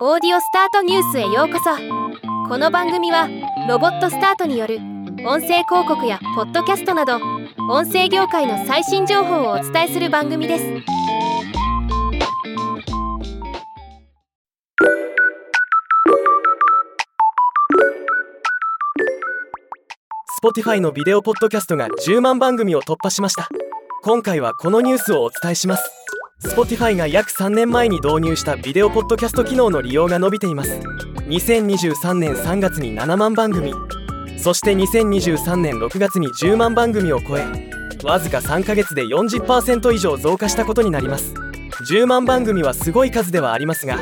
オーディオスタートニュースへようこそ。この番組はロボットスタートによる音声広告やポッドキャストなど音声業界の最新情報をお伝えする番組です。Spotify のビデオポッドキャストが10万番組を突破しました。今回はこのニュースをお伝えします。Spotify が約3年前に導入したビデオポッドキャスト機能の利用が伸びています。2023年3月に7万番組。そして2023年6月に10万番組を超えわずか3ヶ月で40%以上増加したことになります。10万番組はすごい数ではありますが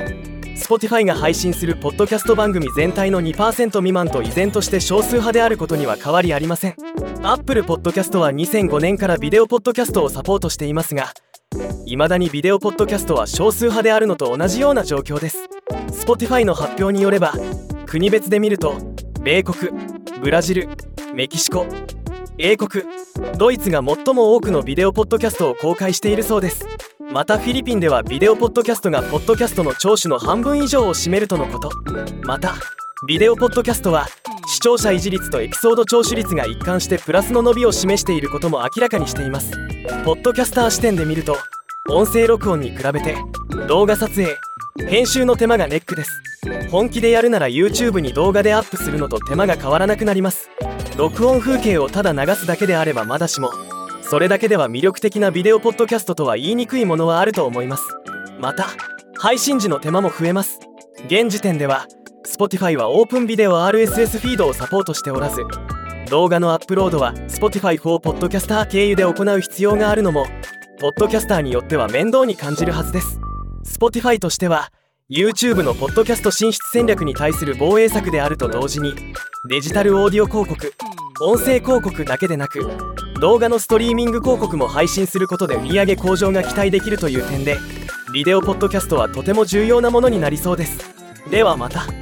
Spotify が配信するポッドキャスト番組全体の2%未満と依然として少数派であることには変わりありません。Apple Podcast は2005年からビデオポッドキャストをサポートしていますが未だにビデオポッドキャストは少数派であるのと同じような状況です。Spotify の発表によれば国別で見ると米国ブラジルメキシコ英国ドイツが最も多くのビデオポッドキャストを公開しているそうです。またフィリピンではビデオポッドキャストがポッドキャストの聴取の半分以上を占めるとのこと。またビデオポッドキャストは視聴者維持率とエピソード聴取率が一貫してプラスの伸びを示していることも明らかにしています。ポッドキャスター視点で見ると音声録音に比べて動画撮影編集の手間がネックです。本気でやるなら YouTube に動画でアップするのと手間が変わらなくなります。録音風景をただ流すだけであればまだしもそれだけでは魅力的なビデオポッドキャストとは言いにくいものはあると思います。また配信時の手間も増えます。現時点では Spotify はオープンビデオ RSS フィードをサポートしておらず動画のアップロードは Spotify for Podcaster 経由で行う必要があるのもポッドキャスターによっては面倒に感じるはずです。Spotify としては YouTube のポッドキャスト進出戦略に対する防衛策であると同時にデジタルオーディオ広告音声広告だけでなく動画のストリーミング広告も配信することで売上向上が期待できるという点でビデオポッドキャストはとても重要なものになりそうです。ではまた。